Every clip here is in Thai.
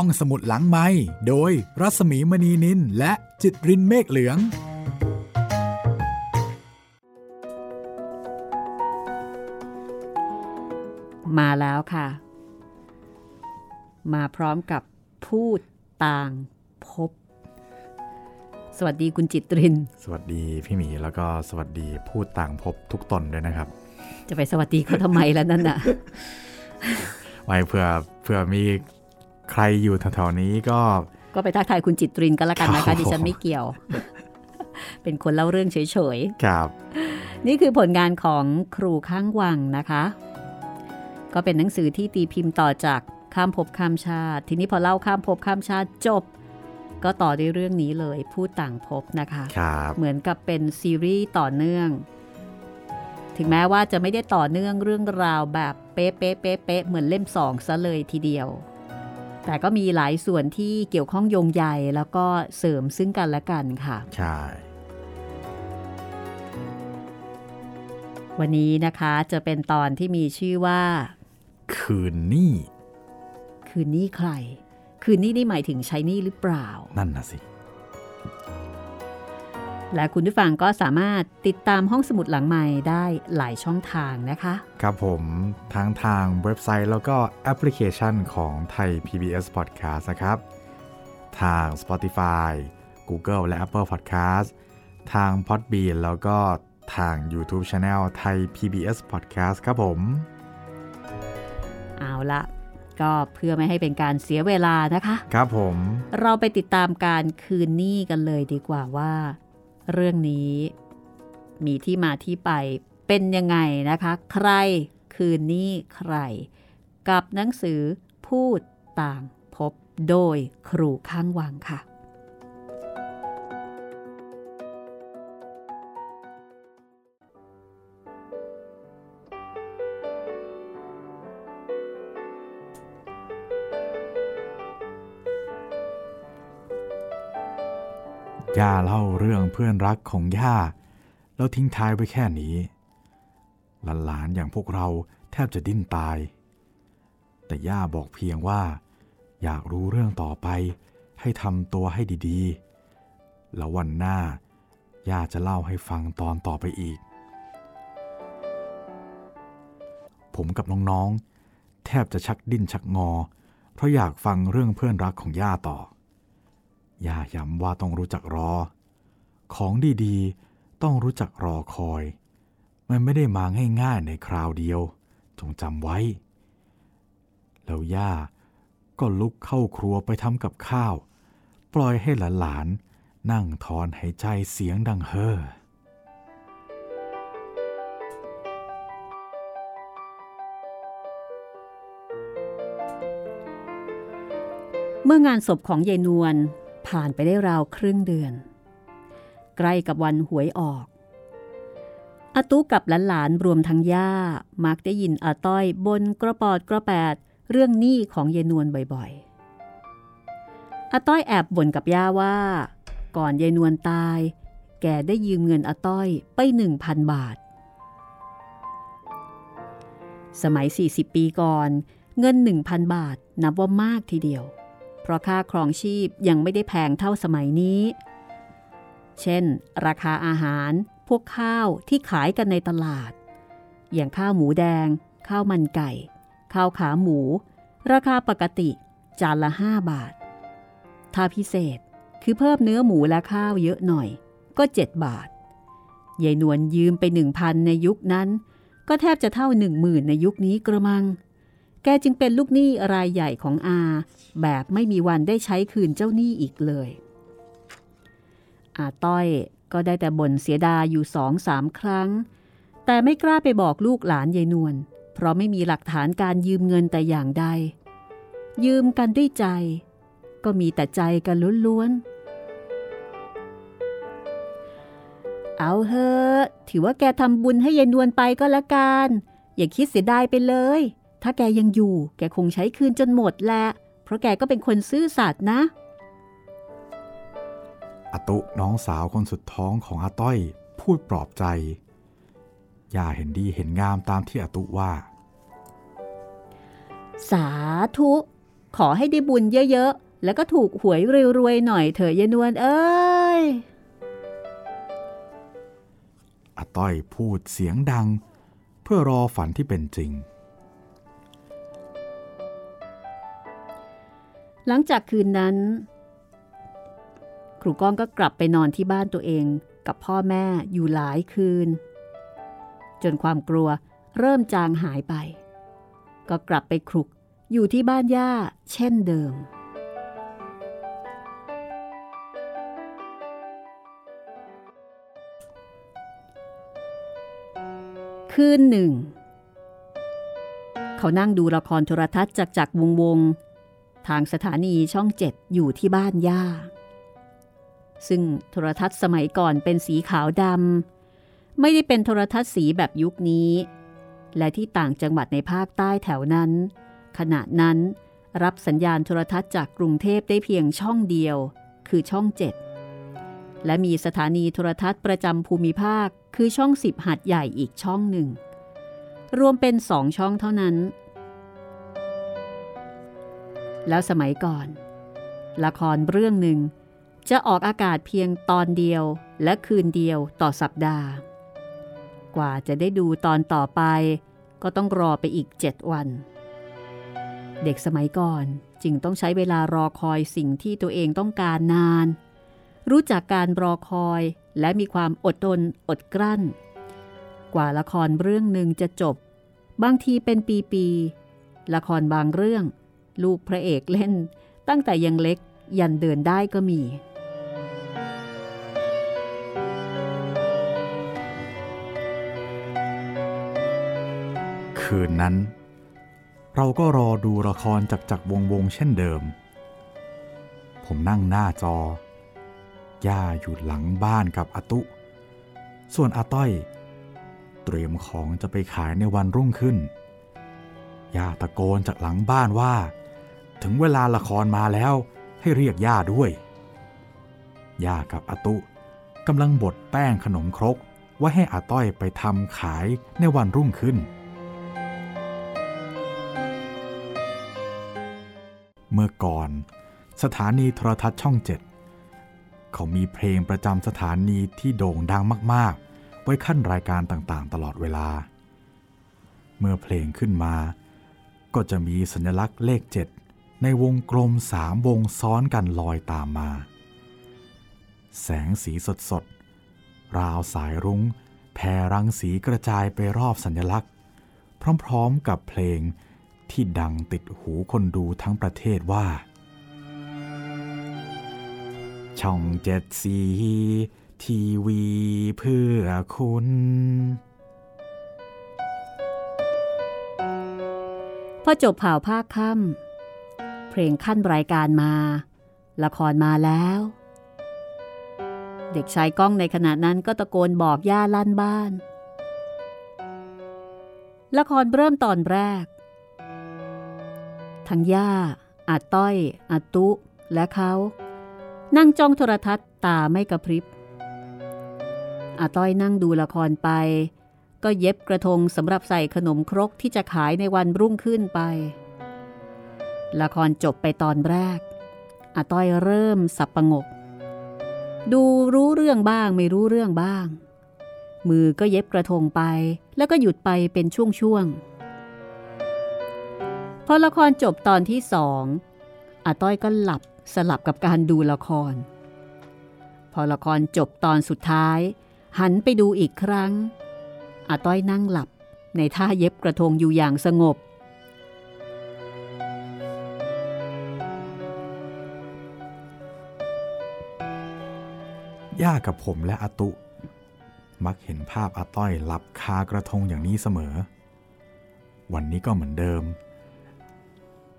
ห้องสมุดหลังไม้โดยรัสมีมณีนินและจิตรินเมฆเหลือง มาแล้วค่ะ มาพร้อมกับพูดต่างพบ สวัสดีคุณจิตริน สวัสดีพี่หมีแล้วก็สวัสดีพูดต่างพบทุกตนด้วยนะครับ จะไปสวัสดีเขาทำไมแล้วนั่นน่ะไว้เผื่อเผื่อมี ใครอยู่แถวๆนี้ก็ ก็ไปทักทายคุณจิตรินกันละกันนะครัคะบดิฉันไม่เกี่ยว เป็นคนเล่าเรื่องเฉยกับๆนี่คือผลงานของครูข้างวังนะคะ ก็เป็นหนังสือที่ตีพิมพ์ต่อจากข้ามภพข้ามชาติ ทีนี้พอเล่าข้ามภพข้ามชาติจบ ก็ต่อด้วยเรื่องนี้เลยพูดต่างภพนะคะครับเหมือนกับเป็นซีรีส์ต่อเนื่อง ถึงแม้ว่าจะไม่ได้ต่อเนื่องเรื่องราวแบบเป๊ะเป๊ะเป๊ะเป๊ะเหมือนเล่มสองซะเลยทีเดียว แต่ก็มีหลายส่วนที่เกี่ยวข้องโยงใยแล้วก็เสริมซึ่งกันและกันค่ะ ใช่ วันนี้นะคะจะเป็นตอนที่มีชื่อว่า คืนนี่คืนนี้ใคร คืนนี้นี่หมายถึงใช้หนี่หรือเปล่า นั่นน่ะสิ และคุณผู้ฟังก็สามารถติดตามห้องสมุดหลังใหม่ได้หลายช่องทางนะคะ ครับผมทั้งทางเว็บไซต์แล้วก็แอปพลิเคชันของไทย PBS Podcast นะครับ ทาง Spotify Google และ Apple Podcast ทาง Podbean แล้วก็ทาง YouTube Channel ไทย PBS Podcast ครับผม เอาละก็เพื่อไม่ให้เป็นการเสียเวลานะคะ ครับผม เราไปติดตามการคืนหนี้กันเลยดีกว่าว่า เรื่องนี้มีที่มาที่ไปเป็นยังไงนะคะ ใครคืนนี้ใคร กับหนังสือพูดต่างพบโดยครูข้างวังค่ะ ย่าเล่าเรื่องเพื่อนรักของย่า แล้วทิ้งท้ายไว้แค่นี้ หลานๆอย่างพวกเราแทบจะดิ้นตาย แต่ย่าบอกเพียงว่า อยากรู้เรื่องต่อไป ให้ทำตัวให้ดีๆ แล้ววันหน้า ย่าจะเล่าให้ฟังตอนต่อไปอีก ผมกับน้องๆ แทบจะชักดิ้นชักงอ เพราะอยากฟังเรื่องเพื่อนรักของย่าต่อ ย่าย้ำว่าต้องรู้จักรอ ของดีๆ ต้องรู้จักรอคอย มันไม่ได้มาง่ายๆในคราวเดียว จงจำไว้ แล้วย่าก็ลุกเข้าครัวไปทำกับข้าว ปล่อยให้หลานๆ นั่งถอนหายใจเสียงดังเฮ่อเมื่องานศพของยายนวล ผ่านไปได้ราวครึ่งเดือน ใกล้กับวันหวยออก อาตุกับหลานๆรวมทั้งย่า มักได้ยินอาต้อยบนกระปอดกระแปดเรื่องหนี้ของยายนวลบ่อยๆอาต้อยแอบบ่นกับย่าว่า ก่อนยายนวลตาย แกได้ยืมเงินอาต้อยไปหนึ่งพันบาท สมัย 40 ปีก่อน เงิน 1,000 บาทนับว่ามากทีเดียว เพราะค่าครองชีพยังไม่ได้แพงเท่าสมัยนี้ เช่น ราคาอาหาร พวกข้าวที่ขายกันในตลาด อย่างข้าวหมูแดง ข้าวมันไก่ ข้าวขาหมู ราคาปกติจานละ 5 บาท ถ้าพิเศษคือเพิ่มเนื้อหมูและข้าวเยอะหน่อย ก็ 7 บาทยายนวลยืมไป1,000ในยุคนั้น ก็แทบจะเท่า10,000ในยุคนี้กระมัง แกจึงเป็นลูกหนี้รายใหญ่ของอา แบบไม่มีวันได้ใช้คืนเจ้าหนี้อีกเลย อาต้อยก็ได้แต่บ่นเสียดายอยู่สองสามครั้ง แต่ไม่กล้าไปบอกลูกหลานยายนวลเพราะไม่มีหลักฐานการยืมเงินแต่อย่างใด ยืมกันด้วยใจ ก็มีแต่ใจกันล้วนๆ เอาเถอะถือว่าแกทำบุญให้ยายนวลไปก็แล้วกัน อย่าคิดเสียดายไปเลย ถ้าแกยังอยู่ แกคงใช้คืนจนหมดแหละ เพราะแกก็เป็นคนซื่อสัตย์นะอาตุน้องสาวคนสุดท้องของอาต้อยพูดปลอบใจย่าเห็นดีเห็นงามตามที่อาตุว่า สาธุขขอให้ได้บุญเยอะๆ แล้วก็ถูกหวยรวยๆหน่อยเถอะยายนวลเอ้ยอาต้อยพูดเสียงดัง เพื่อรอฝันที่เป็นจริง หลังจากคืนนั้น ครูก้องก็กลับไปนอนที่บ้านตัวเองกับพ่อแม่อยู่หลายคืน จนความกลัวเริ่มจางหายไป ก็กลับไปครุกอยู่ที่บ้านย่าเช่นเดิม คืนหนึ่ง เขานั่งดูละครโทรทัศน์จากจากวงวง ทางสถานีช่องเจ็ดอยู่ที่บ้านย่า ซึ่งโทรทัศน์สมัยก่อนเป็นสีขาวดำไม่ได้เป็นโทรทัศน์สีแบบยุคนี้ และที่ต่างจังหวัดในภาคใต้แถวนั้น ขณะนั้นรับสัญญาณโทรทัศน์จากกรุงเทพได้เพียงช่องเดียว คือช่อง7และมีสถานีโทรทัศน์ประจำภูมิภาคคือช่อง10หัดใหญ่อีกช่องหนึ่ง รวมเป็นสองช่องเท่านั้น แล้วสมัยก่อน ละครเรื่องหนึ่งจะออกอากาศเพียงตอนเดียวและคืนเดียวต่อสัปดาห์ กว่าจะได้ดูตอนต่อไป ก็ต้องรอไปอีกเจ็ดวัน เด็กสมัยก่อนจึงต้องใช้เวลารอคอยสิ่งที่ตัวเองต้องการนาน รู้จักการรอคอยและมีความอดทนอดกลั้น กว่าละครเรื่องหนึ่งจะจบ บางทีเป็นปีๆละครบางเรื่อง ลูกพระเอกเล่น ตั้งแต่ยังเล็กยันเดินได้ก็มี คืนนั้น เราก็รอดูละครจากจักวงวงเช่นเดิม ผมนั่งหน้าจอย่าอยู่หลังบ้านกับอาตุ ส่วนอาต้อย เตรียมของจะไปขายในวันรุ่งขึ้นย่าตะโกนจากหลังบ้านว่า ถึงเวลาละครมาแล้ว ให้เรียกย่าด้วย ย่ากับอาตุกำลังบดแป้งขนมครกไว้ให้อาต้อยไปทำขายในวันรุ่งขึ้น เมื่อก่อน สถานีโทรทัศน์ช่องเจ็ดเขามีเพลงประจำสถานีที่โด่งดังมาก ๆ ไว้ขั้นรายการต่างๆ ตลอดเวลา เมื่อเพลงขึ้นมา ก็จะมีสัญลักษณ์เลขเจ็ด ในวงกลมสามวงซ้อนกันลอยตามมา แสงสีสดๆราวสายรุง้งแผ่รังสีกระจายไปรอบสัญลักษณ์ พร้อมๆกับเพลงที่ดังติดหูคนดูทั้งประเทศว่า ช่องเจ็ดสีทีวีเพื่อคุณ พอจบผ่าวภาคค่ำ เพลงขั้นรายการมา ละครมาแล้ว เด็กชายก้องในขณะนั้นก็ตะโกนบอกย่าลั่นบ้าน ละครเริ่มตอนแรก ทั้งย่าอาต้อยอาตุและเขานั่งจ้องโทรทัศน์ตาไม่กระพริบอาต้อยนั่งดูละครไป ก็เย็บกระทงสำหรับใส่ขนมครกที่จะขายในวันรุ่งขึ้นไป ละครจบไปตอนแรกอาต้อยเริ่มสับประงก ดูรู้เรื่องบ้างไม่รู้เรื่องบ้าง มือก็เย็บกระทงไป แล้วก็หยุดไปเป็นช่วงๆ พอละครจบตอนที่สองอาต้อยก็หลับสลับกับการดูละคร พอละครจบตอนสุดท้าย หันไปดูอีกครั้งอาต้อยนั่งหลับในท่าเย็บกระทงอยู่อย่างสงบ ย่ากับผมและอาตุ มักเห็นภาพอาต้อยหลับคากระทงอย่างนี้เสมอ วันนี้ก็เหมือนเดิม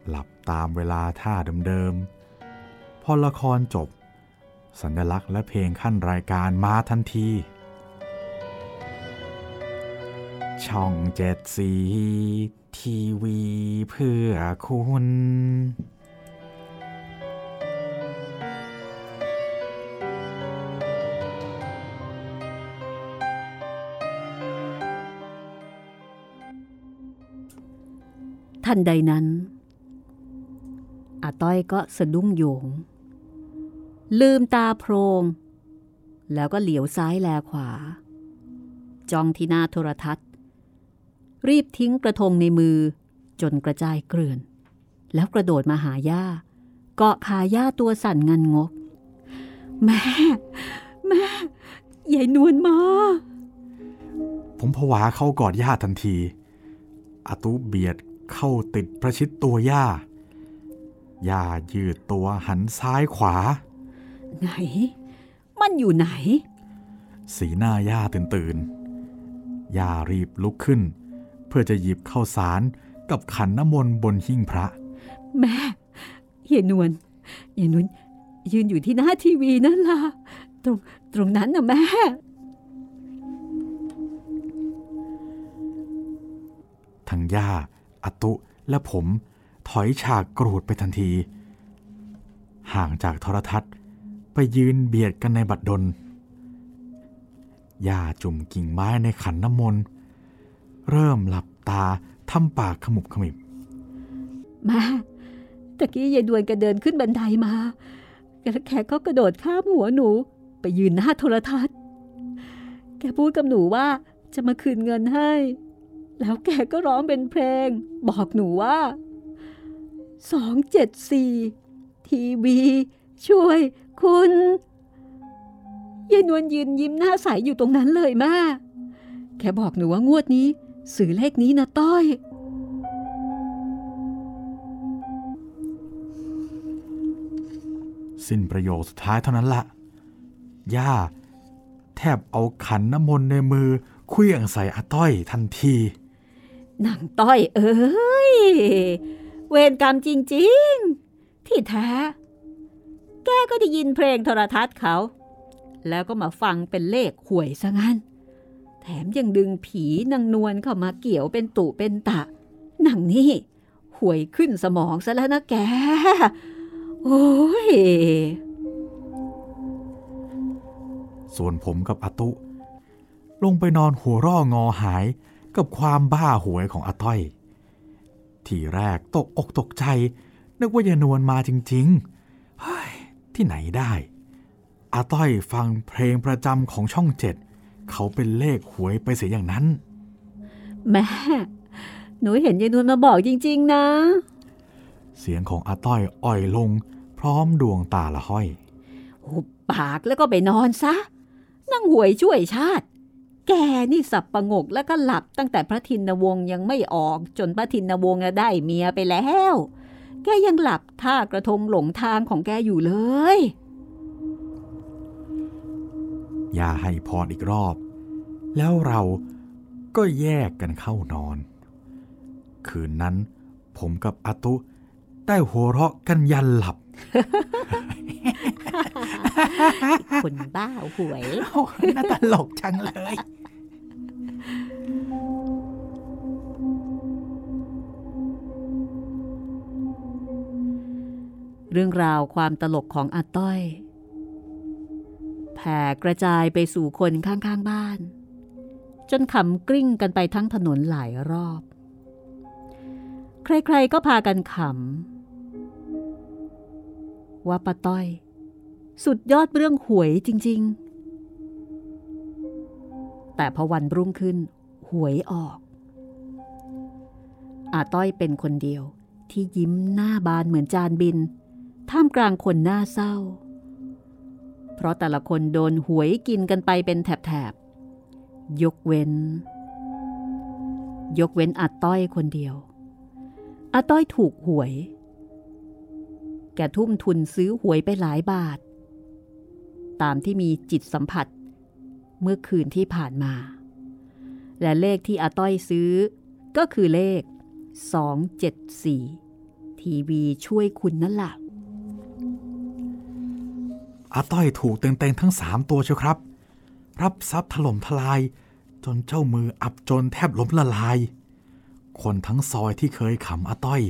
หลับตามเวลาท่าเดิมๆ พอละครจบ สัญลักษณ์และเพลงขั้นรายการมาทันที ช่องเจ็ดสีทีวีเพื่อคุณ ทันใดนั้นอาต้อยก็สะดุ้งโยง ลืมตาโพรง แล้วก็เหลียวซ้ายแลขวา จ้องที่หน้าโทรทัศน์ รีบทิ้งกระทงในมือจนกระจายเกลื่อน แล้วกระโดดมาหาย่าเกาะขาย่าตัวสั่นงันงก แม่ แม่ใหญ่นวลมา ผมผวาเข้ากอดย่าทันทีอาตุเบียด เข้าติดประชิดตัวย่า ย่ายืดตัวหันซ้ายขวา ไหน มันอยู่ไหน สีหน้าย่าตื่นตื่นย่ารีบลุกขึ้น เพื่อจะหยิบข้าวสารกับขันน้ำมนต์บนหิ้งพระ แม่เฮียนวลเฮียนวลยืนอยู่ที่หน้าทีวีนั่นล่ะ ตรงตรงนั้นนะแม่ทั้งย่า อตุและผมถอยฉากกรูดไปทันที ห่างจากโทรทัศน์ไปยืนเบียดกันในบัดดลย่าจุ่มกิ่งไม้ในขันน้ำมนต์ เริ่มหลับตาทำปากขมุบขมิบแม่ตะกี้ยายดวนแกเดินขึ้นบันไดมาแล้วแกก็กระโดดข้ามหัวหนู ไปยืนหน้าโทรทัศน์ แกพูดกับหนูว่าจะมาคืนเงินให้ แล้วแกก็ร้องเป็นเพลง บอกหนูว่าสองเจ็ดสี่ทีวีช่วยคุณยายนวลยืนยิ้มหน้าใสอยู่ตรงนั้นเลยแม่แกบอกหนูว่างวดนี้ สื่อเลขนี้นะต้อย สิ้นประโยคสุดท้ายเท่านั้นละย่า แทบเอาขันน้ำมนต์ในมือเคลื่องใส่อาต้อยทันที นางต้อยเอ้ย เวรกรรมจริงๆ ที่แท้ แกก็ได้ยินเพลงโทรทัศน์เขา แล้วก็มาฟังเป็นเลขหวยซะงั้น แถมยังดึงผีนางนวลเข้ามาเกี่ยวเป็นตุเป็นตะนางนี่หวยขึ้นสมองซะแล้วนะแก โอ้ย ส่วนผมกับอาตุ ลงไปนอนหัวร่องอหาย กับความบ้าหวยของอาต้อย ทีแรกตกอกตกใจ นึกว่ายายนวลมาจริงๆเฮ้ยที่ไหนได้อาต้อยฟังเพลงประจำของช่องเจ็ดเขาเป็นเลขหวยไปเสียอย่างนั้น แม่หนูเห็นยายนวลมาบอกจริง ๆ นะ เสียงของอาต้อยอ่อยลง พร้อมดวงตาละห้อยหุบปากแล้วก็ไปนอนซะ นั่งหวยช่วยชาติ แกนี่สับประงกแล้วก็หลับตั้งแต่พระทินวงยังไม่ออก จนพระทินวงะได้เมียไปแล้ว แกยังหลับท่ากระทงหลงทางของแกอยู่เลย อย่าให้พรอีกรอบ แล้วเราก็แยกกันเข้านอน คืนนั้นผมกับอาตุ ได้หัวเราะกันยันหลับคนบ้าหวยโอ้ยน่าตลกจังเลย เรื่องราวความตลกของอาต้อย แผ่กระจายไปสู่คนข้างๆบ้าน จนขำกริ้งกันไปทั้งถนนหลายรอบ ใครๆก็พากันขำ ว่าป้าต้อย สุดยอดเรื่องหวยจริง ๆ แต่พอวันรุ่งขึ้น หวยออก อาต้อยเป็นคนเดียวที่ยิ้มหน้าบานเหมือนจานบิน ท่ามกลางคนหน้าเศร้า เพราะแต่ละคนโดนหวยกินกันไปเป็นแถบๆ ยกเว้น ยกเว้นอาต้อยคนเดียวอาต้อยถูกหวย แกทุ่มทุนซื้อหวยไปหลายบาท ตามที่มีจิตสัมผัส เมื่อคืนที่ผ่านมา และเลขที่อาต้อยซื้อ ก็คือเลข 274 ทีวีช่วยคุณนั่นแหละอาต้อยถูกเต็งๆทั้งสามตัวเชียวครับ รับทรัพย์ถล่มทลาย จนเจ้ามืออับจนแทบล้มละลาย คนทั้งซอยที่เคยขำอาต้อย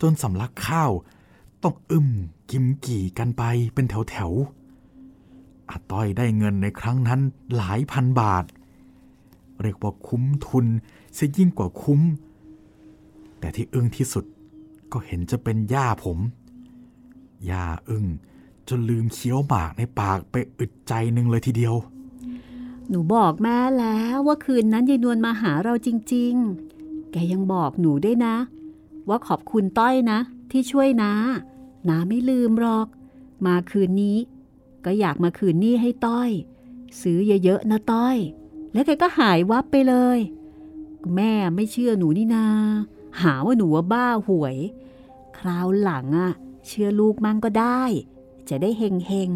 จนสำลักข้าว ต้องอึมกิมกี่กันไปเป็นแถวๆอาต้อยได้เงินในครั้งนั้นหลายพันบาท เรียกว่าคุ้มทุนเสียยิ่งกว่าคุ้ม แต่ที่อึ้งที่สุดก็เห็นจะเป็นย่าผมย่าอึ้งจนลืมเคี้ยวหมากในปากไปอึดใจหนึ่งเลยทีเดียว หนูบอกแม่แล้วว่าคืนนั้นยายนวลมาหาเราจริง ๆ แกยังบอกหนูด้วยนะ ว่าขอบคุณต้อยนะ ที่ช่วยนา นาไม่ลืมหรอก มาคืนนี้ ก็อยากมาคืนนี้ให้ต้อย ซื้อเยอะๆนะต้อย แล้วแกก็หายวับไปเลย แม่ไม่เชื่อหนูนี่นา หาว่าหนูว่าบ้าหวย คราวหลังอะเชื่อลูกมั่งก็ได้ จะได้เฮงเฮง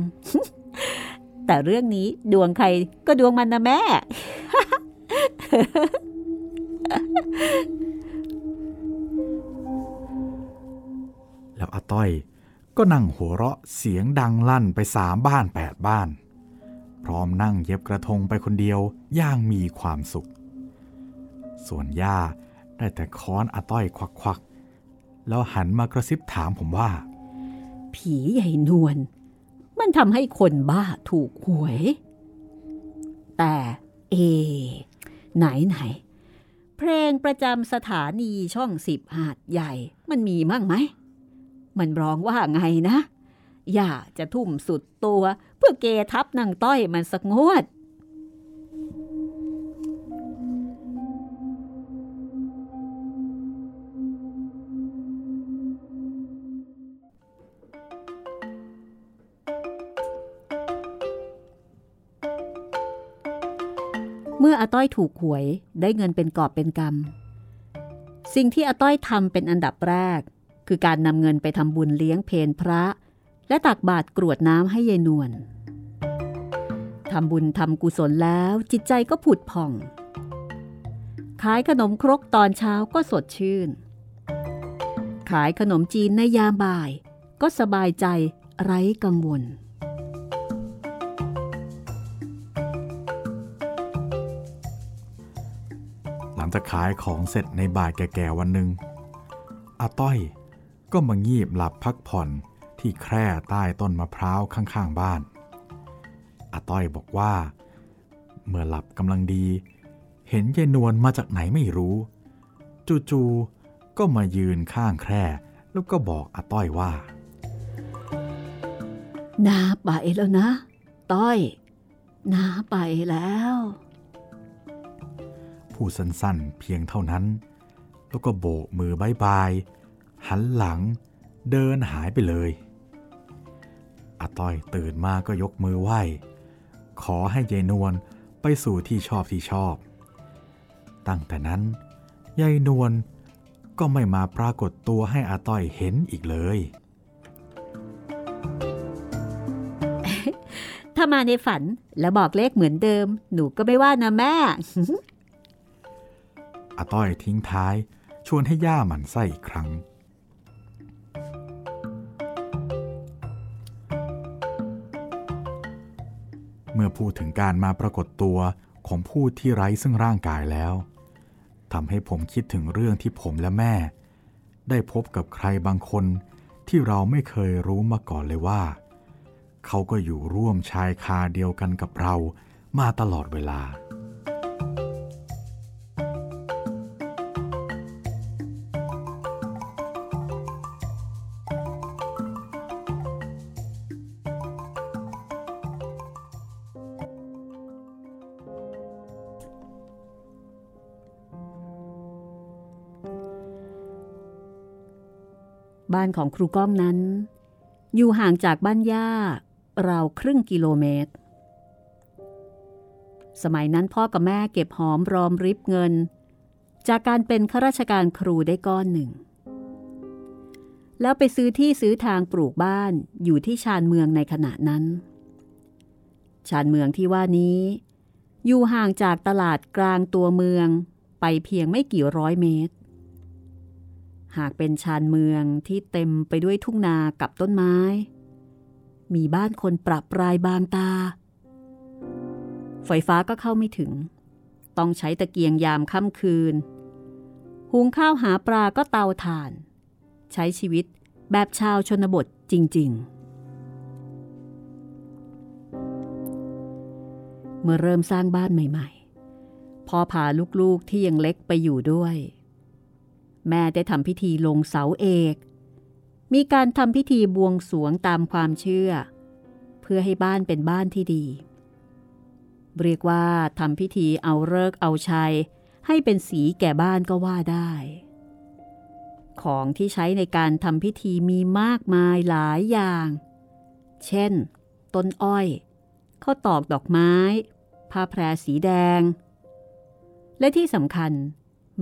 ๆแต่เรื่องนี้ดวงใครก็ดวงมันนะแม่ แล้วอาต้อย ก็นั่งหัวเราะเสียงดังลั่นไปสามบ้านแปดบ้าน พร้อมนั่งเย็บกระทงไปคนเดียวย่างมีความสุข ส่วนย่าได้แต่ค้อนอาต้อยควักๆแล้วหันมากระซิบถามผมว่า ผีใหญ่นวลมันทำให้คนบ้าถูกหวย แต่เอ ไหนไหนเพลงประจำสถานีช่องสิบหาดใหญ่มันมีมั่งไหม มันร้องว่าไงนะอย่าจะทุ่มสุดตัว เพื่อเกทับนางต้อยมันสักงวด เมื่ออาต้อยถูกหวยได้เงินเป็นกอบเป็นกำ สิ่งที่อาต้อยทำเป็นอันดับแรก คือการนำเงินไปทำบุญเลี้ยงเพนพระ และตักบาตรกรวดน้ำให้ยายนวลทำบุญทำกุศลแล้วจิตใจก็ผุดผ่อง ขายขนมครกตอนเช้าก็สดชื่น ขายขนมจีนในยามบ่าย ก็สบายใจไร้กังวล หลังจากขายของเสร็จในบ่ายแก่ๆวันหนึ่งอาต้อย ก็มางีบหลับพักผ่อนที่แคร่ใต้ต้นมะพร้าวข้างๆบ้านอาต้อยบอกว่า เมื่อหลับกำลังดี เห็นยายนวลมาจากไหนไม่รู้ จู่ๆก็มายืนข้างแคร่แล้วก็บอกอาต้อยว่านาไปแล้วนะ ต้อยนาไปแล้วพูดสั้นๆเพียงเท่านั้น แล้วก็โบกมือบายบาย หันหลังเดินหายไปเลยอาต้อยตื่นมาก็ยกมือไหว้ ขอให้ยายนวลไปสู่ที่ชอบที่ชอบ ตั้งแต่นั้นยายนวลก็ไม่มาปรากฏตัวให้อาต้อยเห็นอีกเลย ถ้ามาในฝันแล้วบอกเลขเหมือนเดิม หนูก็ไม่ว่านะแม่อาต้อยทิ้งท้ายชวนให้ย่าหมันไส้อีกครั้ง เมื่อพูดถึงการมาปรากฏตัวของผู้ที่ไร้ซึ่งร่างกายแล้วทำให้ผมคิดถึงเรื่องที่ผมและแม่ ได้พบกับใครบางคนที่เราไม่เคยรู้มาก่อนเลยว่า เขาก็อยู่ร่วมชายคาเดียวกันกับเรามาตลอดเวลา ของครูก้องนั้น อยู่ห่างจากบ้านย่าราวครึ่งกิโลเมตร สมัยนั้นพ่อกับแม่เก็บหอมรอมริบเงิน จากการเป็นข้าราชการครูได้ก้อนหนึ่ง แล้วไปซื้อที่ซื้อทางปลูกบ้านอยู่ที่ชานเมืองในขณะนั้น ชานเมืองที่ว่านี้ อยู่ห่างจากตลาดกลางตัวเมืองไปเพียงไม่กี่ร้อยเมตร หากเป็นชานเมืองที่เต็มไปด้วยทุ่งนากับต้นไม้ มีบ้านคนปรับปรายบางตา ไฟฟ้าก็เข้าไม่ถึง ต้องใช้ตะเกียงยามค่ำคืน หุงข้าวหาปลาก็เตาถ่าน ใช้ชีวิตแบบชาวชนบทจริง ๆเมื่อเริ่มสร้างบ้านใหม่ ๆ พ่อพาลูกๆที่ยังเล็กไปอยู่ด้วย แม่ได้ทำพิธีลงเสาเอก มีการทำพิธีบวงสวงตามความเชื่อ เพื่อให้บ้านเป็นบ้านที่ดี เรียกว่าทำพิธีเอาเลิกเอาชัย ให้เป็นสีแก่บ้านก็ว่าได้ ของที่ใช้ในการทำพิธีมีมากมายหลายอย่าง เช่น ต้นอ้อยข้าวตอกดอกไม้ ผ้าแพรสีแดง และที่สำคัญ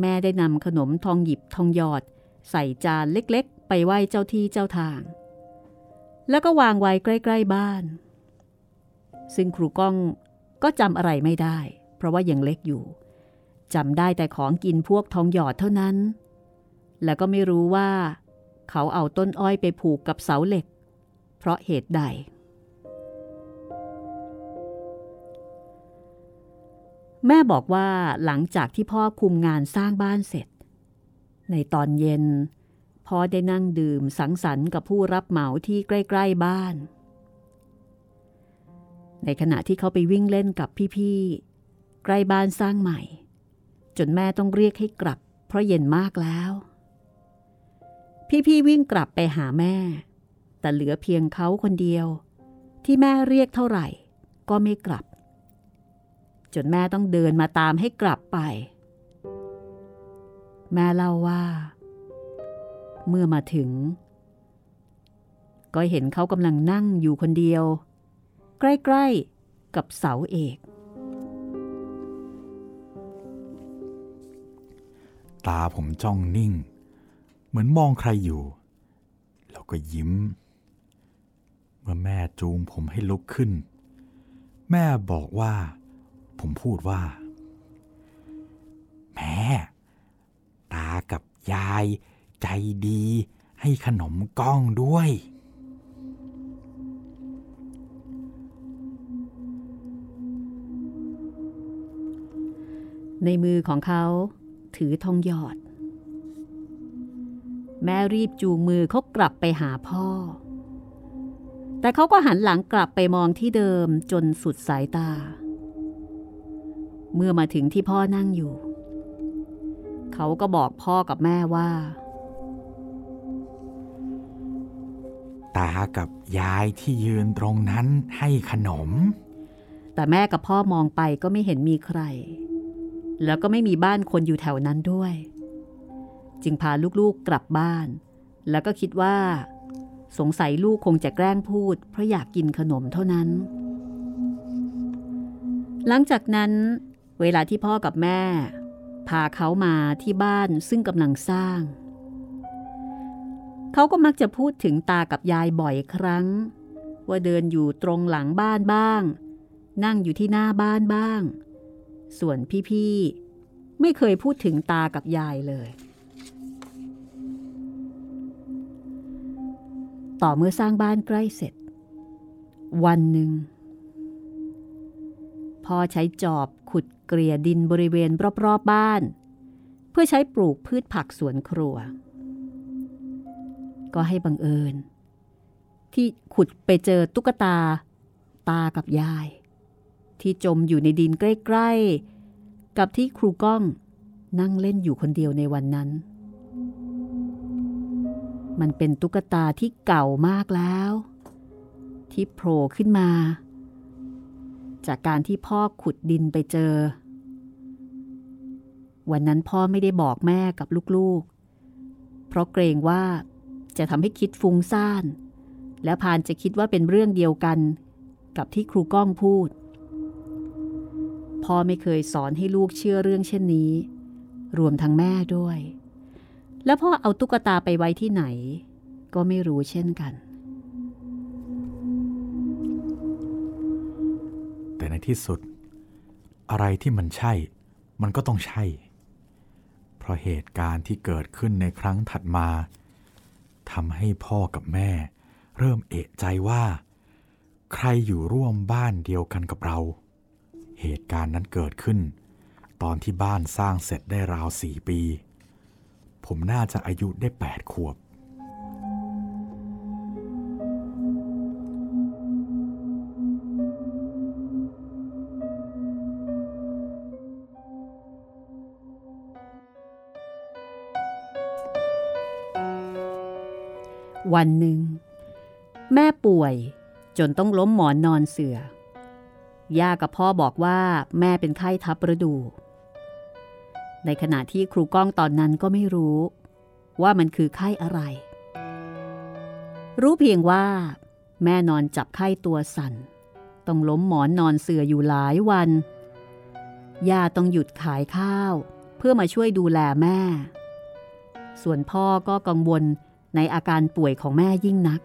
แม่ได้นำขนมทองหยิบทองหยอด ใส่จานเล็กๆ ไปไหว้เจ้าที่เจ้าทาง แล้วก็วางไว้ใกล้ ๆบ้าน ซึ่งครูก้องก็จำอะไรไม่ได้ เพราะว่ายังเล็กอยู่จำได้แต่ของกินพวกทองหยอดเท่านั้น แล้วก็ไม่รู้ว่า เขาเอาต้นอ้อยไปผูกกับเสาเหล็ก เพราะเหตุใด แม่บอกว่าหลังจากที่พ่อคุมงานสร้างบ้านเสร็จ ในตอนเย็น พ่อได้นั่งดื่มสังสรรค์กับผู้รับเหมาที่ใกล้ๆบ้าน ในขณะที่เขาไปวิ่งเล่นกับพี่ๆ ใกล้บ้านสร้างใหม่ จนแม่ต้องเรียกให้กลับ เพราะเย็นมากแล้ว พี่ๆวิ่งกลับไปหาแม่ แต่เหลือเพียงเขาคนเดียว ที่แม่เรียกเท่าไหร่ ก็ไม่กลับ จนแม่ต้องเดินมาตามให้กลับไป แม่เล่าว่า เมื่อมาถึง ก็เห็นเขากำลังนั่งอยู่คนเดียว ใกล้ๆกับเสาเอก ตาผมจ้องนิ่ง เหมือนมองใครอยู่ แล้วก็ยิ้ม เมื่อแม่จูงผมให้ลุกขึ้น แม่บอกว่า ผมพูดว่า แม่ ตากับยายใจดีให้ขนมก้องด้วย ในมือของเขาถือทองหยอด แม่รีบจูงมือเขากลับไปหาพ่อ แต่เขาก็หันหลังกลับไปมองที่เดิมจนสุดสายตา เมื่อมาถึงที่พ่อนั่งอยู่ เขาก็บอกพ่อกับแม่ว่า ตากับยายที่ยืนตรงนั้นให้ขนม แต่แม่กับพ่อมองไปก็ไม่เห็นมีใคร แล้วก็ไม่มีบ้านคนอยู่แถวนั้นด้วย จึงพาลูกๆกลับบ้าน แล้วก็คิดว่า สงสัยลูกคงจะแกล้งพูด เพราะอยากกินขนมเท่านั้นหลังจากนั้น เวลาที่พ่อกับแม่ พาเขามาที่บ้านซึ่งกำลังสร้าง เขาก็มักจะพูดถึงตากับยายบ่อยครั้ง ว่าเดินอยู่ตรงหลังบ้านบ้าง นั่งอยู่ที่หน้าบ้านบ้าง ส่วนพี่ๆไม่เคยพูดถึงตากับยายเลย ต่อเมื่อสร้างบ้านใกล้เสร็จ วันหนึ่งพ่อใช้จอบ เกลี่ยดินบริเวณรอบๆบบ้าน เพื่อใช้ปลูกพืชผักสวนครัว ก็ให้บังเอิญ ที่ขุดไปเจอตุ๊กตา ตากับยาย ที่จมอยู่ในดินใกล้ ๆ กับที่ครูก้องนั่งเล่นอยู่คนเดียวในวันนั้น มันเป็นตุ๊กตาที่เก่ามากแล้ว ที่โผล่ขึ้นมา จากการที่พ่อขุดดินไปเจอ วันนั้นพ่อไม่ได้บอกแม่กับลูกๆ เพราะเกรงว่าจะทำให้คิดฟุ้งซ่าน และพานจะคิดว่าเป็นเรื่องเดียวกันกับที่ครูก้องพูด พ่อไม่เคยสอนให้ลูกเชื่อเรื่องเช่นนี้ รวมทั้งแม่ด้วย แล้วพ่อเอาตุ๊กตาไปไว้ที่ไหน ก็ไม่รู้เช่นกัน แต่ในที่สุด อะไรที่มันใช่ มันก็ต้องใช่ เพราะเหตุการณ์ที่เกิดขึ้นในครั้งถัดมาทำให้พ่อกับแม่ เริ่มเอะใจว่า ใครอยู่ร่วมบ้านเดียวกันกับเรา เหตุการณ์นั้นเกิดขึ้น ตอนที่บ้านสร้างเสร็จได้ราวสี่ปี ผมน่าจะอายุได้แปดขวบ วันหนึ่ง แม่ป่วยจนต้องล้มหมอนนอนเสือย่ากับพ่อบอกว่าแม่เป็นไข้ทับฤดู ในขณะที่ครูก้องตอนนั้นก็ไม่รู้ว่ามันคือไข้อะไร รู้เพียงว่าแม่นอนจับไข้ตัวสั่น ต้องล้มหมอนนอนเสื่ออยู่หลายวัน ย่าต้องหยุดขายข้าว เพื่อมาช่วยดูแลแม่ ส่วนพ่อก็กังวล ในอาการป่วยของแม่ยิ่งนัก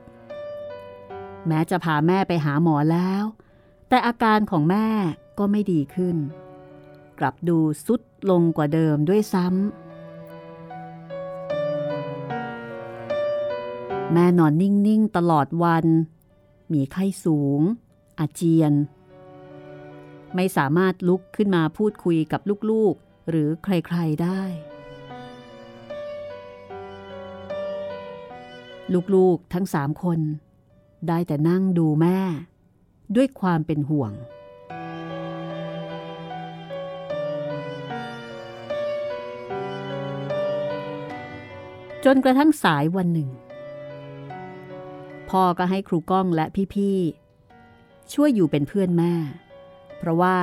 แม้จะพาแม่ไปหาหมอแล้ว แต่อาการของแม่ก็ไม่ดีขึ้น กลับดูสุดลงกว่าเดิมด้วยซ้ำแม่นอนนิ่ง ๆ ตลอดวัน มีไข้สูง อาเจียน ไม่สามารถลุกขึ้นมาพูดคุยกับลูก ๆ หรือใคร ๆ ได้ ลูกๆทั้งสามคน ได้แต่นั่งดูแม่ ด้วยความเป็นห่วง จนกระทั่งสายวันหนึ่ง พ่อก็ให้ครูก้องและพี่ๆ ช่วยอยู่เป็นเพื่อนแม่ เพราะว่า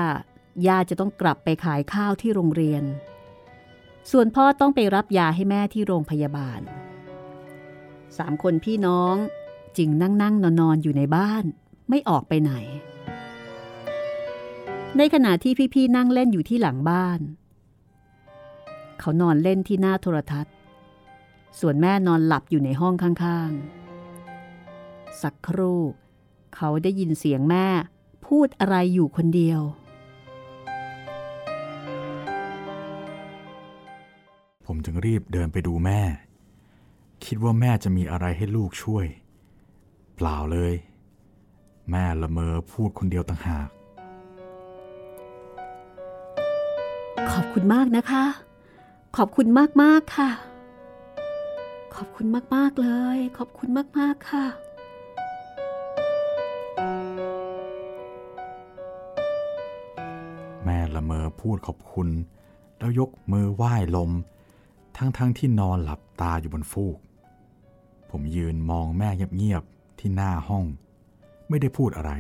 ย่าจะต้องกลับไปขายข้าวที่โรงเรียน ส่วนพ่อต้องไปรับยาให้แม่ที่โรงพยาบาล สามคนพี่น้องจึงนั่งนั่งนอนนอนอยู่ในบ้านไม่ออกไปไหน ในขณะที่พี่ๆนั่งเล่นอยู่ที่หลังบ้าน เขานอนเล่นที่หน้าโทรทัศน์ ส่วนแม่นอนหลับอยู่ในห้องข้างๆ สักครู่ เขาได้ยินเสียงแม่พูดอะไรอยู่คนเดียว ผมจึงรีบเดินไปดูแม่ คิดว่าแม่จะมีอะไรให้ลูกช่วย เปล่าเลย แม่ละเมอพูดคนเดียวต่างหาก ขอบคุณมากนะคะ ขอบคุณมากๆค่ะ ขอบคุณมากๆเลย ขอบคุณมากๆค่ะ แม่ละเมอพูดขอบคุณ แล้วยกมือไหว้ลมทั้งๆทที่นอนหลับตาอยู่บนฟูก ผมยืนมองแม่เงียบๆที่หน้าห้อง ไม่ได้พูดอะไร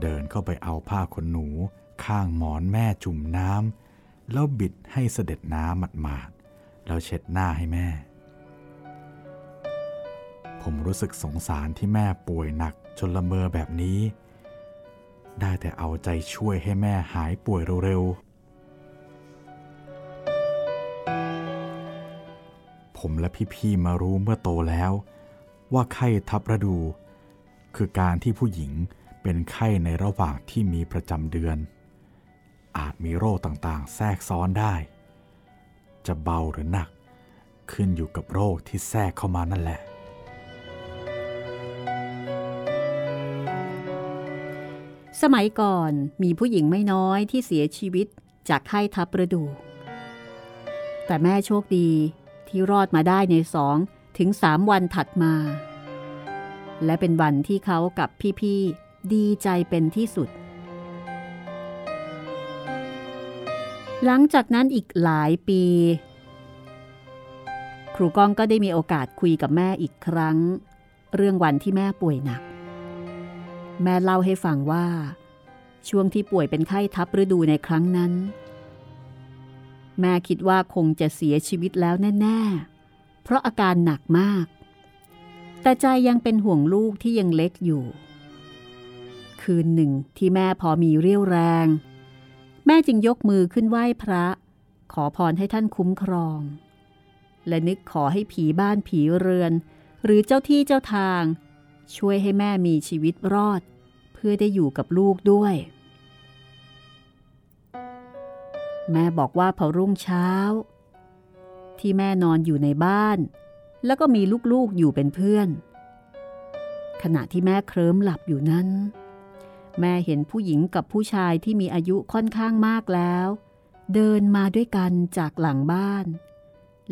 เดินเข้าไปเอาผ้าขนหนูข้างหมอนแม่จุ่มน้ำแล้วบิดให้เสด็จน้ำหมาดๆแล้วเช็ดหน้าให้แม่ ผมรู้สึกสงสารที่แม่ป่วยหนักจนละเมอแบบนี้ ได้แต่เอาใจช่วยให้แม่หายป่วยเร็วๆ ผมและพี่ๆมารู้เมื่อโตแล้ว ว่าไข้ทับฤดู คือการที่ผู้หญิงเป็นไข้ในระหว่างที่มีประจำเดือน อาจมีโรคต่างๆ แทรกซ้อนได้ จะเบาหรือหนัก ขึ้นอยู่กับโรคที่แทรกเข้ามานั่นแหละ สมัยก่อนมีผู้หญิงไม่น้อยที่เสียชีวิตจากไข้ทับฤดู แต่แม่โชคดี ที่รอดมาได้ในสองถึงสามวันถัดมา และเป็นวันที่เขากับพี่ๆดีใจเป็นที่สุด หลังจากนั้นอีกหลายปี ครูก้องก็ได้มีโอกาสคุยกับแม่อีกครั้ง เรื่องวันที่แม่ป่วยหนัก แม่เล่าให้ฟังว่า ช่วงที่ป่วยเป็นไข้ทับฤดูในครั้งนั้น แม่คิดว่าคงจะเสียชีวิตแล้วแน่ ๆ เพราะอาการหนักมาก แต่ใจยังเป็นห่วงลูกที่ยังเล็กอยู่ คืนหนึ่งที่แม่พอมีเรี่ยวแรง แม่จึงยกมือขึ้นไหว้พระ ขอพรให้ท่านคุ้มครอง และนึกขอให้ผีบ้านผีเรือน หรือเจ้าที่เจ้าทาง ช่วยให้แม่มีชีวิตรอด เพื่อได้อยู่กับลูกด้วย แม่บอกว่าพอรุ่งเช้า ที่แม่นอนอยู่ในบ้าน แล้วก็มีลูกๆอยู่เป็นเพื่อน ขณะที่แม่เคลิ้มหลับอยู่นั้น แม่เห็นผู้หญิงกับผู้ชายที่มีอายุค่อนข้างมากแล้ว เดินมาด้วยกันจากหลังบ้าน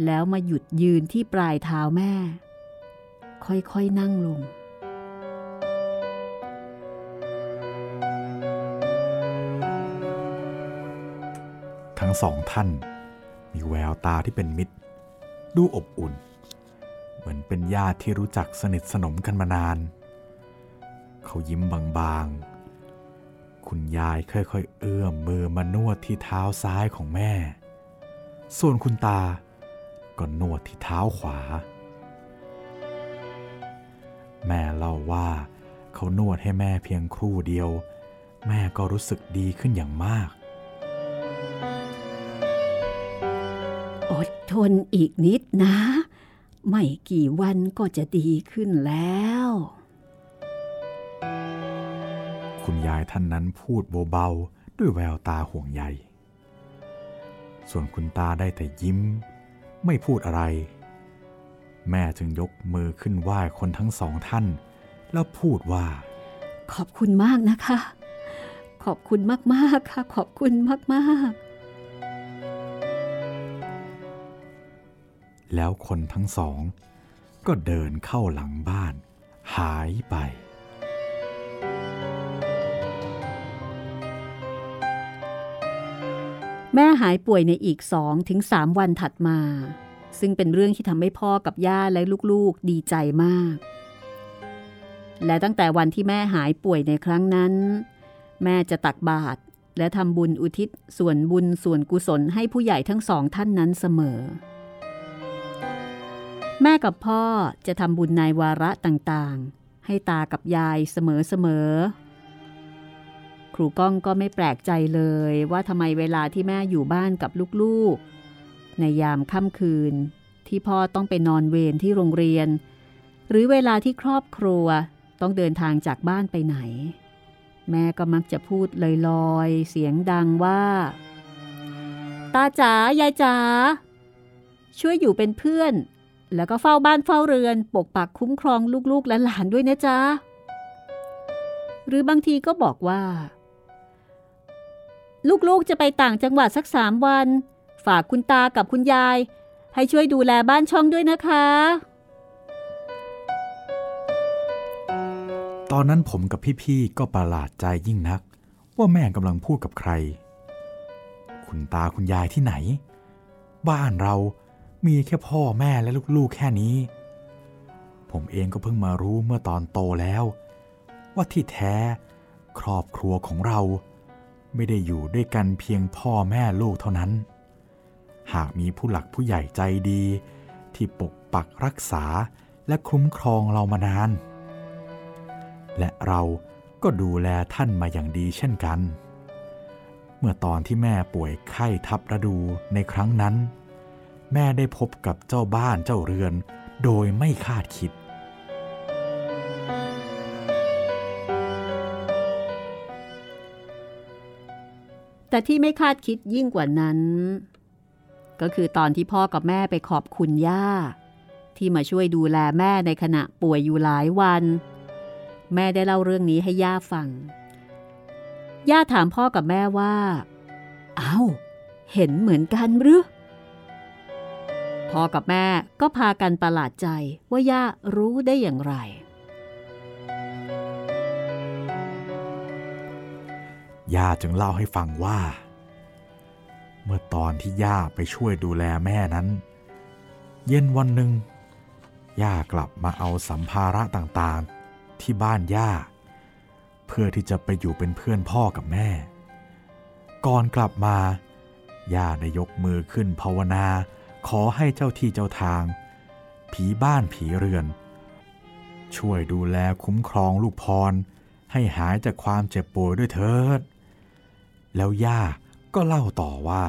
แล้วมาหยุดยืนที่ปลายเท้าแม่ ค่อยๆนั่งลง ทั้งสองท่าน มีแววตาที่เป็นมิตร ดูอบอุ่น เหมือนเป็นญาติที่รู้จักสนิทสนมกันมานาน เขายิ้มบางๆ คุณยายค่อยๆ เอื้อมมือมานวดที่เท้าซ้ายของแม่ ส่วนคุณตาก็นวดที่เท้าขวา แม่เล่าว่าเขานวดให้แม่เพียงครู่เดียว แม่ก็รู้สึกดีขึ้นอย่างมาก อดทนอีกนิดนะ ไม่กี่วันก็จะดีขึ้นแล้ว คุณยายท่านนั้นพูดเบาๆ ด้วยแววตาห่วงใย ส่วนคุณตาได้แต่ยิ้ม ไม่พูดอะไร แม่จึงยกมือขึ้นไหว้คนทั้งสองท่าน แล้วพูดว่า ขอบคุณมากนะคะ ขอบคุณมากๆค่ะ ขอบคุณมากๆ แล้วคนทั้งสอง ก็เดินเข้าหลังบ้าน หายไป แม่หายป่วยในอีกสองถึงสามวันถัดมา ซึ่งเป็นเรื่องที่ทำให้พ่อกับย่าและลูกๆดีใจมาก และตั้งแต่วันที่แม่หายป่วยในครั้งนั้น แม่จะตักบาตรและทำบุญอุทิศส่วนบุญส่วนกุศลให้ผู้ใหญ่ทั้งสองท่านนั้นเสมอ แม่กับพ่อจะทำบุญในวาระต่างๆ ให้ตากับยายเสมอๆ ครูก้องก็ไม่แปลกใจเลยว่าทำไมเวลาที่แม่อยู่บ้านกับลูกๆ ในยามค่ำคืนที่พ่อต้องไปนอนเวรที่โรงเรียน หรือเวลาที่ครอบครัวต้องเดินทางจากบ้านไปไหน แม่ก็มักจะพูดลอยๆ เสียงดังว่า ตาจ๋ายายจ๋าช่วยอยู่เป็นเพื่อน แล้วก็เฝ้าบ้านเฝ้าเรือน ปกปักคุ้มครองลูกๆและหลานด้วยนะจ๊ะ หรือบางทีก็บอกว่า ลูกๆจะไปต่างจังหวัดสักสามวัน ฝากคุณตากับคุณยาย ให้ช่วยดูแลบ้านช่องด้วยนะคะ ตอนนั้นผมกับพี่ๆก็ประหลาดใจยิ่งนัก ว่าแม่กำลังพูดกับใคร คุณตาคุณยายที่ไหน บ้านเรา มีแค่พ่อแม่และลูกๆแค่นี้ ผมเองก็เพิ่งมารู้เมื่อตอนโตแล้ว ว่าที่แท้ครอบครัวของเรา ไม่ได้อยู่ด้วยกันเพียงพ่อแม่ลูกเท่านั้น หากมีผู้หลักผู้ใหญ่ใจดี ที่ปกปักรักษาและคุ้มครองเรามานาน และเราก็ดูแลท่านมาอย่างดีเช่นกัน เมื่อตอนที่แม่ป่วยไข้ทับระดูในครั้งนั้น แม่ได้พบกับเจ้าบ้านเจ้าเรือน โดยไม่คาดคิด แต่ที่ไม่คาดคิดยิ่งกว่านั้น ก็คือตอนที่พ่อกับแม่ไปขอบคุณย่า ที่มาช่วยดูแลแม่ในขณะป่วยอยู่หลายวัน แม่ได้เล่าเรื่องนี้ให้ย่าฟัง ย่าถามพ่อกับแม่ว่า เอา้า เห็นเหมือนกันหรือ พ่อกับแม่ก็พากันประหลาดใจว่าย่ารู้ได้อย่างไร ย่าจึงเล่าให้ฟังว่า เมื่อตอนที่ย่าไปช่วยดูแลแม่นั้น เย็นวันหนึ่งย่ากลับมาเอาสัมภาระต่างๆที่บ้านย่า เพื่อที่จะไปอยู่เป็นเพื่อนพ่อกับแม่ ก่อนกลับมาย่าได้ยกมือขึ้นภาวนา ขอให้เจ้าที่เจ้าทาง ผีบ้านผีเรือน ช่วยดูแลคุ้มครองลูกพร ให้หายจากความเจ็บป่วยด้วยเถิด แล้วย่าก็เล่าต่อว่า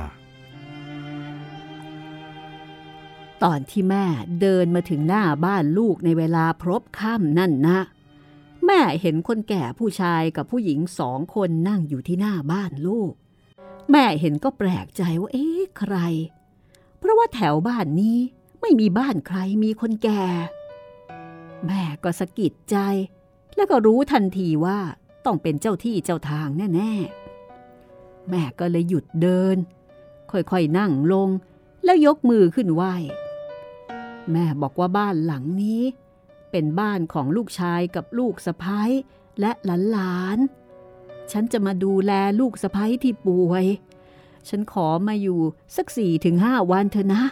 ตอนที่แม่เดินมาถึงหน้าบ้านลูกในเวลาพรบค่ำนั่นนะ แม่เห็นคนแก่ผู้ชายกับผู้หญิงสองคนนั่งอยู่ที่หน้าบ้านลูก แม่เห็นก็แปลกใจว่าเอ๊ะใคร เพราะว่าแถวบ้านนี้ไม่มีบ้านใครมีคนแก่ แม่ก็สะกิดใจ แล้วก็รู้ทันทีว่าต้องเป็นเจ้าที่เจ้าทางแน่ๆ แม่ก็เลยหยุดเดิน ค่อยๆนั่งลงแล้วยกมือขึ้นไหวแม่บอกว่าบ้านหลังนี้ เป็นบ้านของลูกชายกับลูกสะพ้ายและหลานๆ ฉันจะมาดูแลลูกสะพ้ายที่ป่วย ฉันขอมาอยู่สักสี่ถึงห้าวันเถอะนะ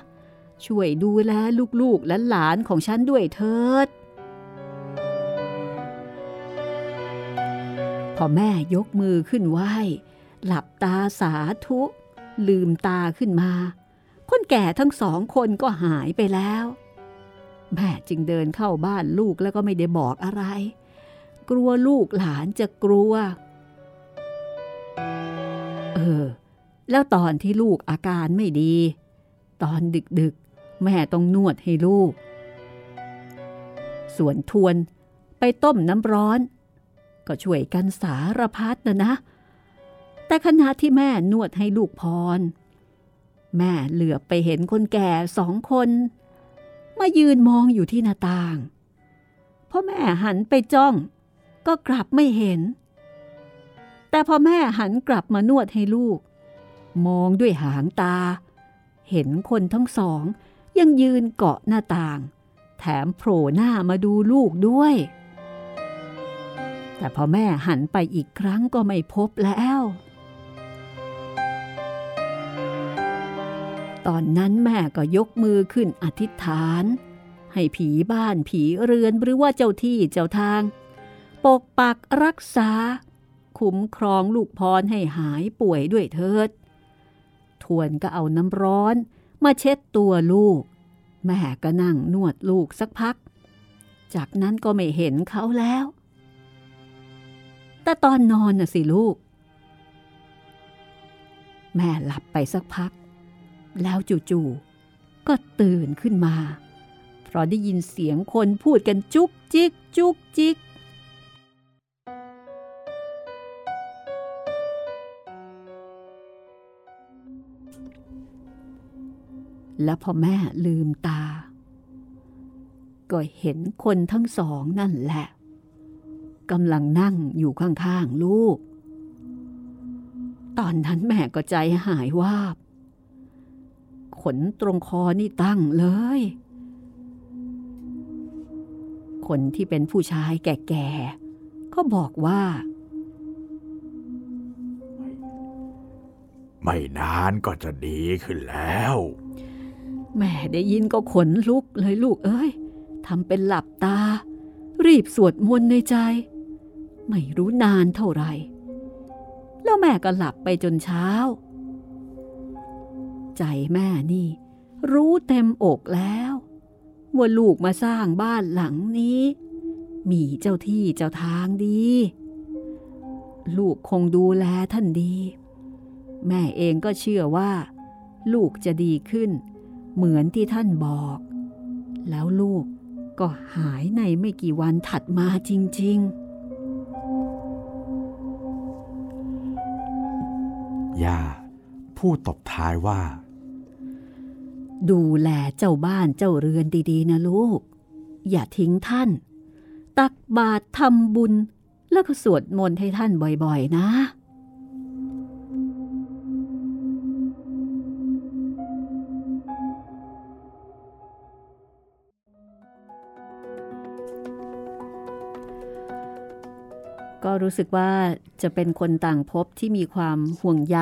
ช่วยดูแลลูกๆและหลานของฉันด้วยเถิด พอแม่ยกมือขึ้นไหวหลับตาสาธุ ลืมตาขึ้นมา คนแก่ทั้งสองคนก็หายไปแล้ว แม่จึงเดินเข้าบ้านลูกแล้วก็ไม่ได้บอกอะไร กลัวลูกหลานจะกลัว เออ แล้วตอนที่ลูกอาการไม่ดี ตอนดึกๆ แม่ต้องนวดให้ลูก ส่วนทวนไปต้มน้ำร้อน ก็ช่วยกันสารพัดนะนะ แต่ขณะที่แม่นวดให้ลูกพร แม่เหลือไปเห็นคนแก่สองคน มายืนมองอยู่ที่หน้าต่างพอแม่หันไปจ้อง ก็กลับไม่เห็น แต่พอแม่หันกลับมานวดให้ลูก มองด้วยหางตา เห็นคนทั้งสองยังยืนเกาะหน้าต่าง แถมโผล่หน้ามาดูลูกด้วย แต่พอแม่หันไปอีกครั้งก็ไม่พบแล้ว ตอนนั้นแม่ก็ยกมือขึ้นอธิษฐาน ให้ผีบ้านผีเรือนหรือว่าเจ้าที่เจ้าทาง ปกปักรักษา คุ้มครองลูกพรให้หายป่วยด้วยเถิด ทวนก็เอาน้ำร้อน มาเช็ดตัวลูก แม่ก็นั่งนวดลูกสักพัก จากนั้นก็ไม่เห็นเขาแล้ว แต่ตอนนอนน่ะสิลูก แม่หลับไปสักพัก แล้วจู่ๆก็ตื่นขึ้นมา เพราะได้ยินเสียงคนพูดกันจุกจิกจุกจิก และพอแม่ลืมตา ก็เห็นคนทั้งสองนั่นแหละกำลังนั่งอยู่ข้างๆลูก ตอนนั้นแม่ก็ใจหายวาบ ขนตรงคอนี่ตั้งเลย คนที่เป็นผู้ชายแก่ๆก็บอกว่า ไม่นานก็จะดีขึ้นแล้ว แม่ได้ยินก็ขนลุกเลยลูกเอ้ยทำเป็นหลับตา รีบสวดมนต์ในใจ ไม่รู้นานเท่าไหร่ แล้วแม่ก็หลับไปจนเช้า ใจแม่นี่ รู้เต็มอกแล้วว่าลูกมาสร้างบ้านหลังนี้ มีเจ้าที่เจ้าทางดี ลูกคงดูแลท่านดี แม่เองก็เชื่อว่า ลูกจะดีขึ้น เหมือนที่ท่านบอก แล้วลูกก็หายในไม่กี่วันถัดมาจริงย่าพูดตบท้ายว่าๆดูแลเจ้าบ้านเจ้าเรือนดี ๆ นะลูก อย่าทิ้งท่าน ตักบาตรทำบุญแล้วก็สวดมนต์ให้ท่านบ่อย ๆ นะ ก็รู้สึกว่าจะเป็นคนต่างภพที่มีความห่วงใย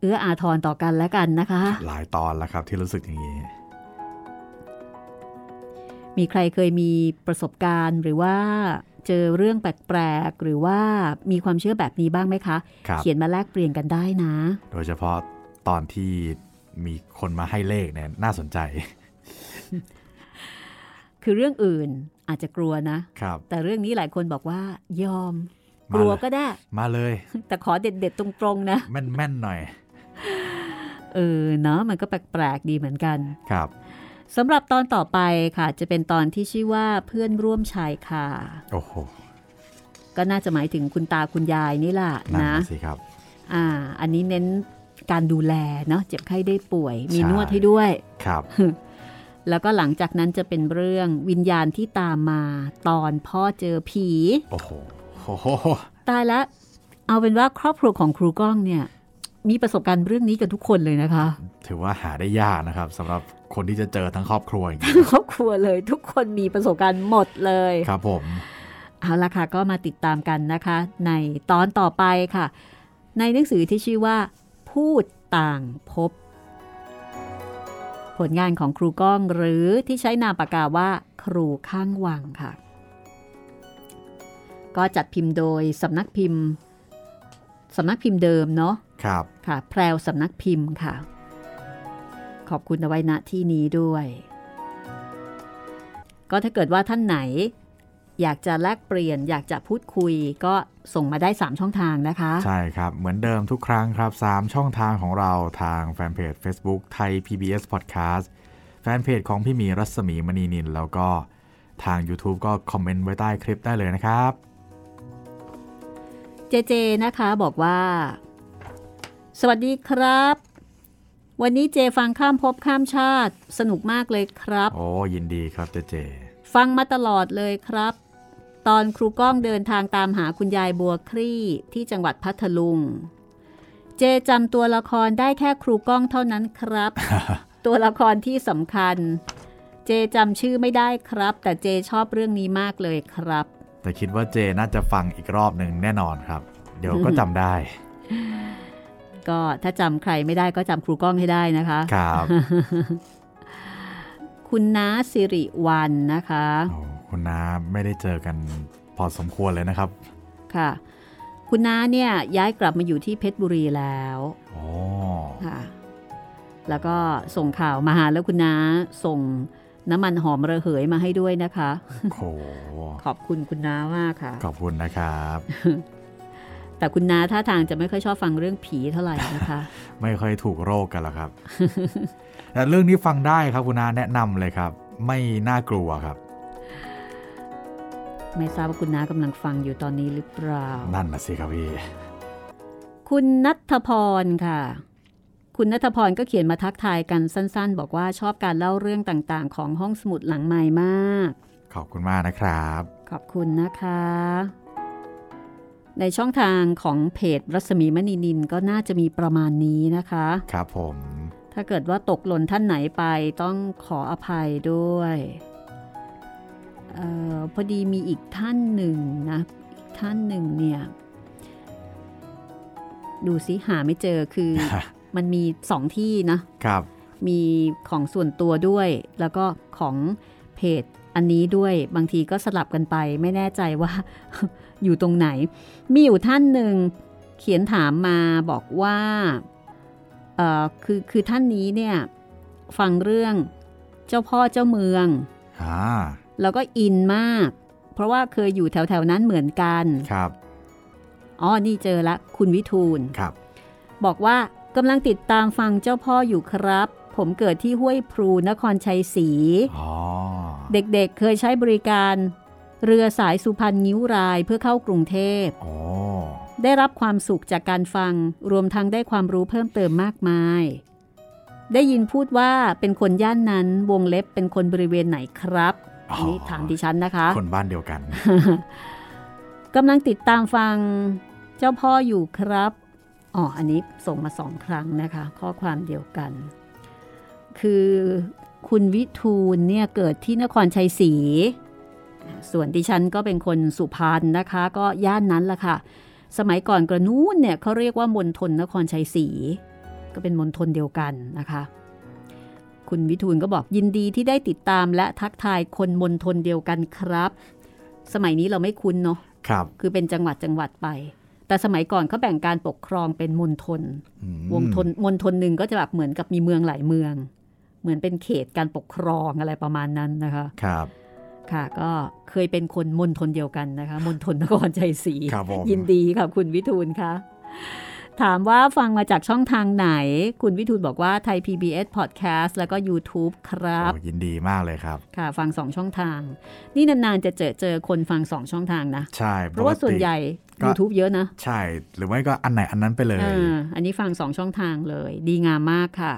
เอื้ออาทรต่อกันและกันนะคะ หลายตอนแล้วครับที่รู้สึกอย่างนี้ มีใครเคยมีประสบการณ์หรือว่าเจอเรื่องแปลกๆหรือว่ามีความเชื่อแบบนี้บ้างไหมคะครับเขียนมาแลกเปลี่ยนกันได้นะ โดยเฉพาะตอนที่มีคนมาให้เลขเนี่ยน่าสนใจ คือเรื่องอื่นอาจจะกลัวนะครับแต่เรื่องนี้หลายคนบอกว่ายอมมา กลัวเลยก็ได้ มาเลย แต่ขอเด็ดๆตรงๆนะ แม่นๆหน่อย เออเนาะมันก็แปลกๆดีเหมือนกัน ครับสำหรับตอนต่อไปค่ะ จะเป็นตอนที่ชื่อว่าเพื่อนร่วมชายคาโอ้โหก็น่าจะหมายถึงคุณตาคุณยายนี่แหละนั่นนะน่ะสิครับ อ่า อันนี้เน้นการดูแลเนาะเจ็บไข้ได้ป่วย มีใช่นวดให้ด้วยครับ แล้วก็หลังจากนั้นจะเป็นเรื่องวิญญาณที่ตามมาตอนพ่อเจอผี โอ้โหโอ้โห ตายแล้วเอาเป็นว่าครอบครัวของครูก้องเนี่ยมีประสบการณ์เรื่องนี้กันทุกคนเลยนะคะ ถือว่าหาได้ยากนะครับสำหรับคนที่จะเจอทั้งครอบครัวอย่างนี้ครอบครัวเลย ทุกคนมีประสบการณ์หมดเลยครับผมเอาละค่ะก็มาติดตามกันนะคะ ในตอนต่อไปค่ะ ในหนังสือที่ชื่อว่า พูดต่างพบผผลงานของครูก้องหรือที่ใช้นามปากกาว่า ครูข้างวังค่ะ ก็จัดพิมพ์โดยสำนักพิมพ์สำนักพิมพ์เดิมเนาะครับค่ะ แพรวสำนักพิมพ์ค่ะ ขอบคุณเอาไว้ณที่นี้ด้วย ก็ถ้าเกิดว่าท่านไหน อยากจะแลกเปลี่ยน อยากจะพูดคุย ก็ส่งมาได้ 3 ช่องทางนะคะ ใช่ครับ เหมือนเดิมทุกครั้งครับ 3 ช่องทางของเราทางแฟนเพจ Facebook ไทย PBS Podcast แฟนเพจของพี่หมีรัศมีมณีนินแล้วก็ทาง YouTube ก็คอมเมนต์ไว้ใต้คลิปได้เลยนะครับ เจเจนะคะบอกว่า สวัสดีครับ วันนี้เจฟังข้ามภพข้ามชาติสนุกมากเลยครับ โอ้ยินดีครับเจเจ ฟังมาตลอดเลยครับ ตอนครูก้องเดินทางตามหาคุณยายบัวคลี่ที่จังหวัดพัทลุง เจจำตัวละครได้แค่ครูก้องเท่านั้นครับ ตัวละครที่สำคัญ เจจำชื่อไม่ได้ครับ แต่เจชอบเรื่องนี้มากเลยครับ แต่คิดว่าเจน่าจะฟังอีกรอบหนึ่งแน่นอนครับ เดี๋ยวก็จำได้ ก็ถ้าจำใครไม่ได้ก็จำครูก้องให้ได้นะคะ ครับ คุณน้าสิริวันนะคะโอ้คุณน้าไม่ได้เจอกันพอสมควรเลยนะครับ ค่ะ คุณน้าเนี่ยย้ายกลับมาอยู่ที่เพชรบุรีแล้วโอ้ค่ะ แล้วก็ส่งข่าวมาหาแล้วคุณน้าส่ง น้ำมันหอมระเหยมาให้ด้วยนะคะโหขอบคุณคุณน้ามากค่ะ ขอบคุณนะครับ แต่คุณน้าท่าทางจะไม่ค่อยชอบฟังเรื่องผีเท่าไหร่นะคะ ไม่ค่อยถูกโรคกันหรอกครับแต่เรื่องนี้ฟังได้ครับคุณน้าแนะนำเลยครับ ไม่น่ากลัวครับไม่ทราบว่าคุณน้ากำลังฟังอยู่ตอนนี้หรือเปล่า นั่นนะสิครับพี่ คุณนัทพรค่ะ คุณนัทพรก็เขียนมาทักทายกันสั้น ๆ บอกว่าชอบการเล่าเรื่องต่างๆ ของห้องสมุดหลังใหม่มาก ขอบคุณมากนะครับ ขอบคุณนะคะ ในช่องทางของเพจรัศมีมณีนินก็น่าจะมีประมาณนี้นะคะ ครับผม ถ้าเกิดว่าตกหล่นท่านไหนไปต้องขออภัยด้วยเออพอดีมีอีกท่านหนึ่งนะอีกท่านหนึ่งเนี่ย ดูสิหาไม่เจอคือ มันมีสองที่นะครับ มีของส่วนตัวด้วย แล้วก็ของเพจอันนี้ด้วยบางทีก็สลับกันไป ไม่แน่ใจว่า อยู่ตรงไหน มีอยู่ท่านหนึ่งเขียนถามมาบอกว่าเอ่อคือคือท่านนี้เนี่ยฟังเรื่องเจ้าพ่อเจ้าเมืองอ่าแล้วก็อินมาก เพราะว่าเคยอยู่แถวๆนั้นเหมือนกันครับอ๋อนี่เจอละคุณวิทูลครับ บอกว่า กำลังติดตามฟังเจ้าพ่ออยู่ครับ ผมเกิดที่ห้วยพลูนครชัยศรีอ๋อเด็กๆเคยใช้บริการ เรือสายสุพรรณนิ้วรายเพื่อเข้ากรุงเทพโอ้ได้รับความสุขจากการฟังรวมทั้งได้ความรู้เพิ่มเติมมากมาย ได้ยินพูดว่าเป็นคนย่านนั้นวงเล็บเป็นคนบริเวณไหนครับอันนี้ถามดิฉันนะคะ คนบ้านเดียวกันกำลังติดตามฟัง เจ้าพ่ออยู่ครับ อ๋อ อันนี้ส่งมาสองครั้งนะคะ ข้อความเดียวกัน คือคุณวิทูลเนี่ยเกิดที่นครชัยศรี ส่วนดิฉันก็เป็นคนสุพรรณนะคะ ก็ย่านนั้นละค่ะ สมัยก่อนกระนู้นเนี่ยเขาเรียกว่ามณฑลนครชัยศรี ก็เป็นมณฑลเดียวกันนะคะ คุณวิทูลก็บอกยินดีที่ได้ติดตามและทักทายคนมณฑลเดียวกันครับ สมัยนี้เราไม่คุ้นเนาะ ครับ คือเป็นจังหวัดจังหวัดไป แต่สมัยก่อนเขาแบ่งการปกครองเป็นมณฑลอืมวงทนมณฑลหนึ่งก็จะแบบเหมือนกับมีเมืองหลายเมือง เหมือนเป็นเขตการปกครองอะไรประมาณนั้นนะคะครับค่ะก็เคยเป็นคนมณฑลเดียวกันนะคะมณฑลนครชัยศรีครับผมยินดีค่ะคุณวิทูลค่ะ ถามว่าฟังมาจากช่องทางไหน คุณวิทูลบอกว่าไทย PBS Podcast แล้วก็ YouTube ครับโอ้ยินดีมากเลยครับ ค่ะ ฟังสองช่องทาง นี่นานๆจะเจอเจอคนฟังสองช่องทางนะ ใช่ เพราะว่าปกติส่วนใหญ่ก็ YouTube เยอะนะ ใช่ หรือไม่ก็อันไหนอันนั้นไปเลยอ่าอันนี้ฟังสองช่องทางเลย ดีงามมากค่ะ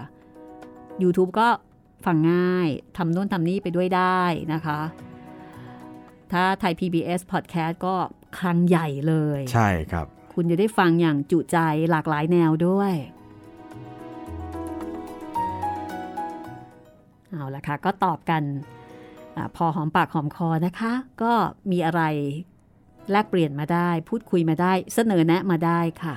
YouTube ก็ฟังง่ายทำโน่นทำนี่ไปด้วยได้นะคะ ถ้าไทย PBS Podcast ก็ครั้งใหญ่เลย ใช่ครับ คุณจะได้ฟังอย่างจุใจหลากหลายแนวด้วยเอาละค่ะ ก็ตอบกันอาพอหอมปากหอมคอนะคะ ก็มีอะไร แลกเปลี่ยนมาได้ พูดคุยมาได้ เสนอแนะมาได้ค่ะ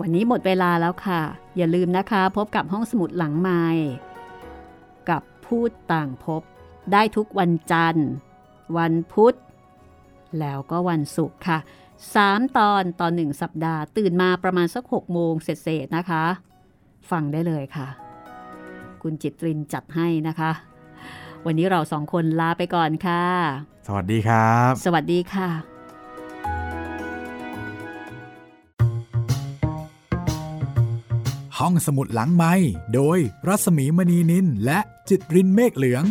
วันนี้หมดเวลาแล้วค่ะ อย่าลืมนะคะ พบกับห้องสมุดหลังไม้กับพูดต่างพบ ได้ทุกวันจันทร์ วันพุธ แล้วก็วันศุกร์ค่ะ 3 ตอนตอนหนึ่งสัปดาห์ ตื่นมาประมาณสัก6โมงเสร็จๆนะคะ ฟังได้เลยค่ะ คุณจิตรินจัดให้นะคะ วันนี้เราสองคนลาไปก่อนค่ะ สวัสดีครับ สวัสดีค่ะ ห้องสมุดหลังไม้โดยรัสมีมณีนินและจิตรินเมฆเหลือง